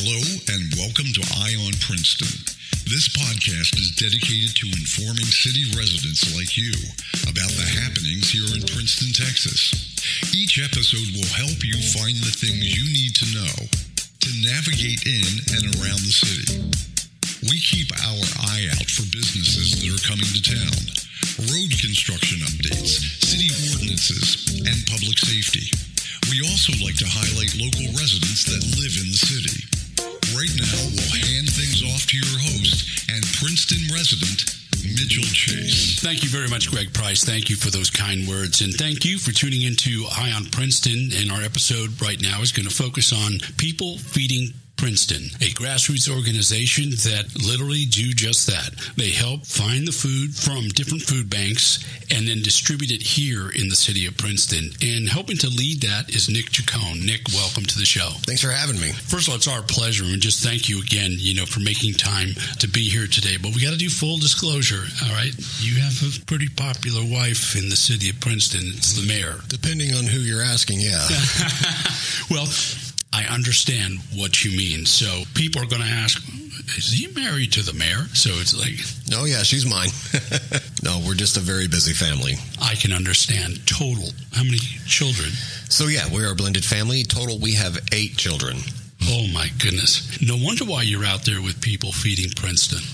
Hello and welcome to Eye on Princeton. This podcast is dedicated to informing city residents like you about the happenings here in Princeton, Texas. Each episode will help you find the things you need to know to navigate in and around the city. We keep our eye out for businesses that are coming to town, road construction updates, city ordinances, and public safety. We also like to highlight local residents that live in the city. Right now, we'll hand things off to your host and Princeton resident, Mitchell Chase. Thank you very much, Greg Price. Thank you for those kind words. And thank you for tuning into Eye on Princeton. And our episode right now is going to focus on people feeding Princeton, a grassroots organization that literally do just that. They help find the food from different food banks and then distribute it here in the city of Princeton. And helping to lead that is Nick Chacon. Nick, welcome to the show. Thanks for having me. First of all, it's our pleasure, and just thank you again, you know, for making time to be here today. But we got to do full disclosure, all right? You have a pretty popular wife in the city of Princeton. It's the mayor. Depending on who you're asking, yeah. well, I understand what you mean. So people are going to ask, is he married to the mayor? So it's like, oh yeah, she's mine. no, we're just a very busy family. I can understand. Total, how many children? So yeah, we're a blended family. Total, we have eight children. Oh my goodness! No wonder why you're out there with people feeding Princeton.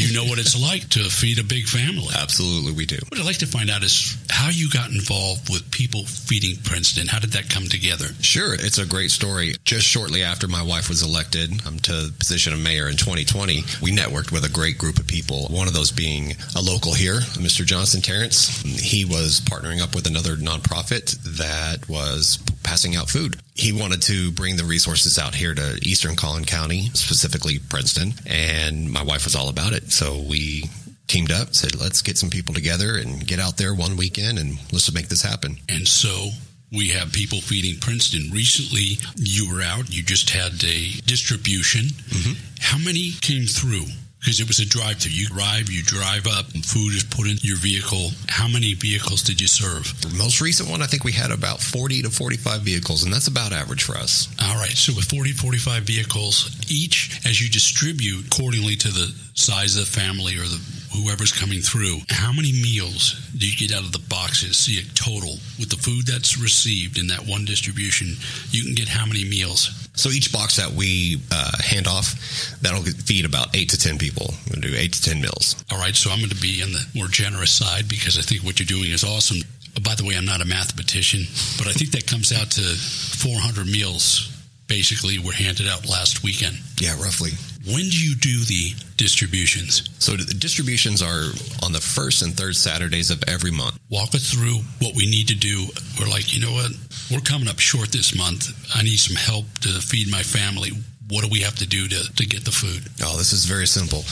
You know what it's like to feed a big family. Absolutely, we do. What I'd like to find out is how you got involved with people feeding Princeton. How did that come together? Sure, it's a great story. Just shortly after my wife was elected um, to the position of mayor in 2020, we networked with a great group of people. One of those being a local here, Mr. Johnson Terrence. He was partnering up with another nonprofit that was passing out food. He wanted to bring the resources out here to Eastern Collin County, specifically Princeton, and my wife was all about it. So we teamed up, said, let's get some people together and get out there one weekend and let's make this happen. And so we have people feeding Princeton. Recently, you were out, you just had a distribution. Mm-hmm. How many came through? Because it was a drive through. You drive, you drive up, and food is put in your vehicle. How many vehicles did you serve? The most recent one, I think we had about 40 to 45 vehicles, and that's about average for us. All right. So with 40, 45 vehicles each, as you distribute accordingly to the size of the family or the whoever's coming through, how many meals do you get out of the boxes? See a total with the food that's received in that one distribution. You can get how many meals? So each box that we uh, hand off, that'll feed about eight to ten people. We'll do eight to ten meals. All right. So I'm going to be on the more generous side because I think what you're doing is awesome. By the way, I'm not a mathematician, but I think that comes out to 400 meals. Basically, were handed out last weekend. Yeah, roughly. When do you do the distributions? So the distributions are on the first and third Saturdays of every month. Walk us through what we need to do. We're like, you know what? We're coming up short this month. I need some help to feed my family. What do we have to do to, to get the food? Oh, this is very simple.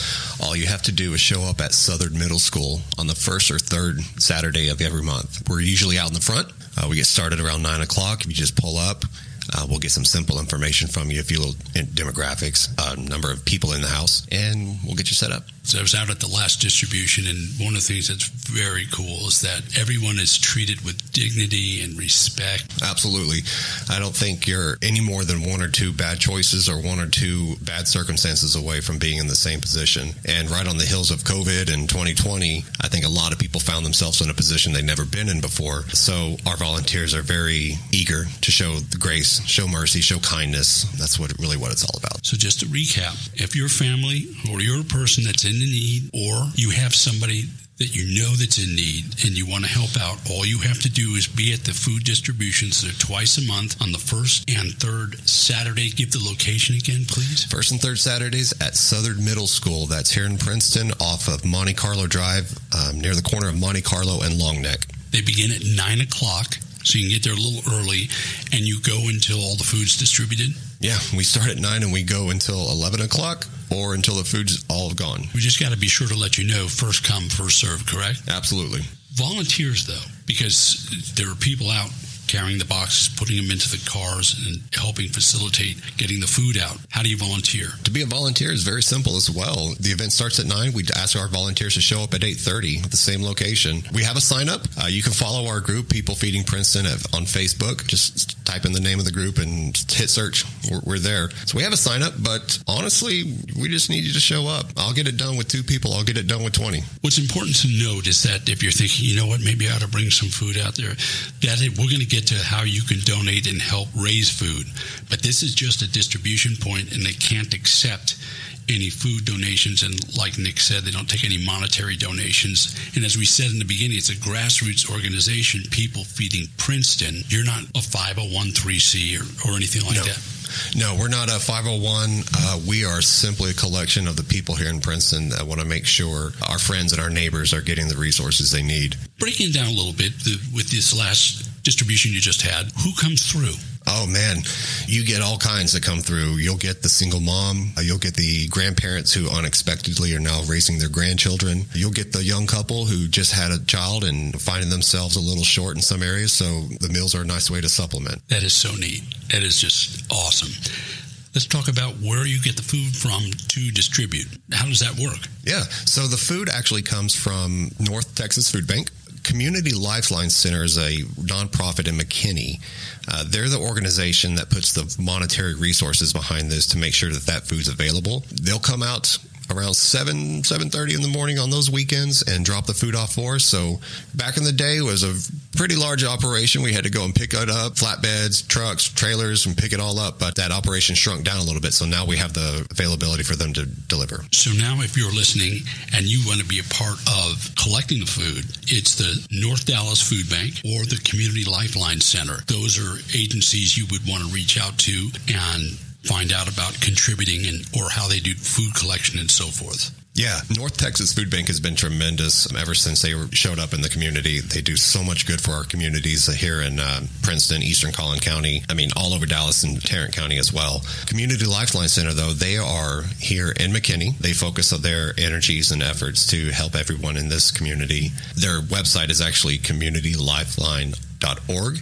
All you have to do is show up at Southern Middle School on the first or third Saturday of every month. We're usually out in the front. Uh, we get started around nine o'clock. If You just pull up. Uh, we'll get some simple information from you, a few little demographics, uh, number of people in the house, and we'll get you set up. So I was out at the last distribution, and one of the things that's very cool is that everyone is treated with dignity and respect. Absolutely. I don't think you're any more than one or two bad choices or one or two bad circumstances away from being in the same position. And right on the hills of COVID and 2020, I think a lot of people found themselves in a position they'd never been in before. So our volunteers are very eager to show the grace, show mercy, show kindness. That's what really what it's all about. So just to recap, if your family or you're a person that's in need or you have somebody that you know that's in need and you want to help out, all you have to do is be at the food distributions. They're twice a month on the first and third Saturday. Give the location again, please. First and third Saturdays at Southern Middle School. That's here in Princeton off of Monte Carlo Drive um, near the corner of Monte Carlo and Long Neck. They begin at 9 o'clock, so you can get there a little early and you go until all the food's distributed. Yeah, we start at 9 and we go until 11 o'clock or until the food's all gone. We just got to be sure to let you know first come, first serve, correct? Absolutely. Volunteers, though, because there are people out carrying the boxes, putting them into the cars, and helping facilitate getting the food out. How do you volunteer? To be a volunteer is very simple as well. The event starts at nine. We ask our volunteers to show up at eight thirty at the same location. We have a sign up. Uh, you can follow our group, People Feeding Princeton, on Facebook. Just type in the name of the group and hit search. We're, we're there. So we have a sign up, but honestly, we just need you to show up. I'll get it done with two people. I'll get it done with twenty. What's important to note is that if you're thinking, you know what, maybe I ought to bring some food out there, that it, we're going to get to how you can donate and help raise food. But this is just a distribution point, and they can't accept any food donations. And like Nick said, they don't take any monetary donations. And as we said in the beginning, it's a grassroots organization, people feeding Princeton. You're not a 501c or, or anything like no. that. No, we're not a 501. Uh, we are simply a collection of the people here in Princeton that want to make sure our friends and our neighbors are getting the resources they need. Breaking down a little bit the, with this last distribution you just had, who comes through? Oh man, you get all kinds that come through. You'll get the single mom. Uh, you'll get the grandparents who unexpectedly are now raising their grandchildren. You'll get the young couple who just had a child and finding themselves a little short in some areas. So the meals are a nice way to supplement. That is so neat. That is just awesome. Let's talk about where you get the food from to distribute. How does that work? Yeah. So the food actually comes from North Texas Food Bank. Community Lifeline Center is a nonprofit in McKinney. Uh, they're the organization that puts the monetary resources behind this to make sure that that food's available. They'll come out around 7 7.30 in the morning on those weekends and drop the food off for us. So back in the day it was a pretty large operation. We had to go and pick it up flatbeds trucks trailers and pick it all up but that operation shrunk down a little bit. So now we have the availability for them to deliver. So now if you're listening and you want to be a part of collecting the food it's the north dallas food bank or the community lifeline center. Those are agencies you would want to reach out to and find out about contributing and or how they do food collection and so forth. Yeah, North Texas Food Bank has been tremendous ever since they showed up in the community. They do so much good for our communities here in uh, Princeton, Eastern Collin County. I mean, all over Dallas and Tarrant County as well. Community Lifeline Center, though, they are here in McKinney. They focus on their energies and efforts to help everyone in this community. Their website is actually communitylifeline.org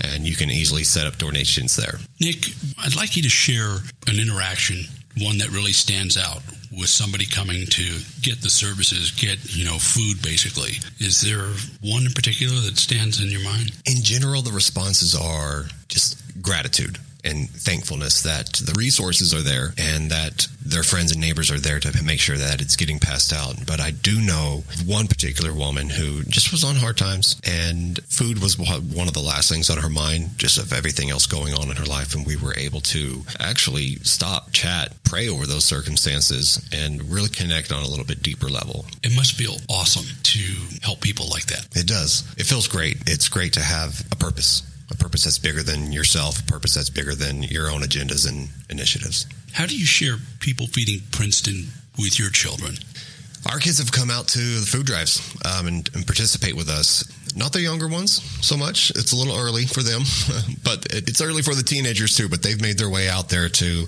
and you can easily set up donations there. Nick, I'd like you to share an interaction, one that really stands out with somebody coming to get the services, get, you know, food basically. Is there one in particular that stands in your mind? In general, the responses are just gratitude and thankfulness that the resources are there and that their friends and neighbors are there to make sure that it's getting passed out. But I do know one particular woman who just was on hard times and food was one of the last things on her mind, just of everything else going on in her life. And we were able to actually stop, chat, pray over those circumstances and really connect on a little bit deeper level. It must feel awesome to help people like that. It does. It feels great. It's great to have a purpose a purpose that's bigger than yourself, a purpose that's bigger than your own agendas and initiatives. How do you share people feeding Princeton with your children? Our kids have come out to the food drives um, and, and, participate with us. Not the younger ones so much. It's a little early for them, but it's early for the teenagers too. But they've made their way out there to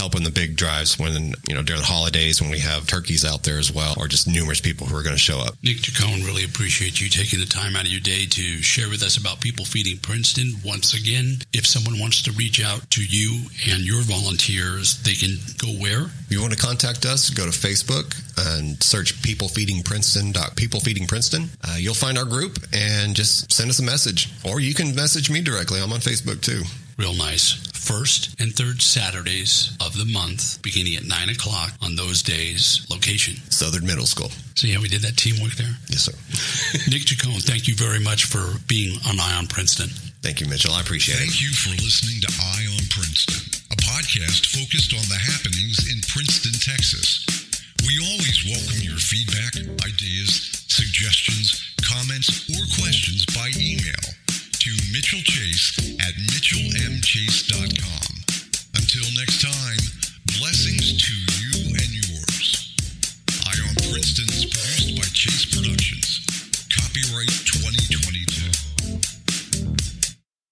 help in the big drives when you know during the holidays when we have turkeys out there as well, or just numerous people who are going to show up. Nick Chacon, really appreciate you taking the time out of your day to share with us about people feeding Princeton. Once again, if someone wants to reach out to you and your volunteers, they can go where? If you want to contact us, go to Facebook and search People Feeding Princeton. People Feeding Princeton. Uh, you'll find our group and just send us a message, or you can message me directly. I'm on Facebook too. Real nice. First and third Saturdays of the month, beginning at 9 o'clock on those days. Location Southern Middle School. See how we did that teamwork there? Yes, sir. Nick Chacon, thank you very much for being on Eye on Princeton. Thank you, Mitchell. I appreciate thank it. Thank you for listening to Eye on Princeton, a podcast focused on the happenings in Princeton, Texas. We always welcome your feedback, ideas, suggestions, comments, or questions by email to Mitchell Chase at mitchellmchase.com. Until next time, blessings to you and yours. Eye on Princeton is produced by Chase Productions. Copyright 2022.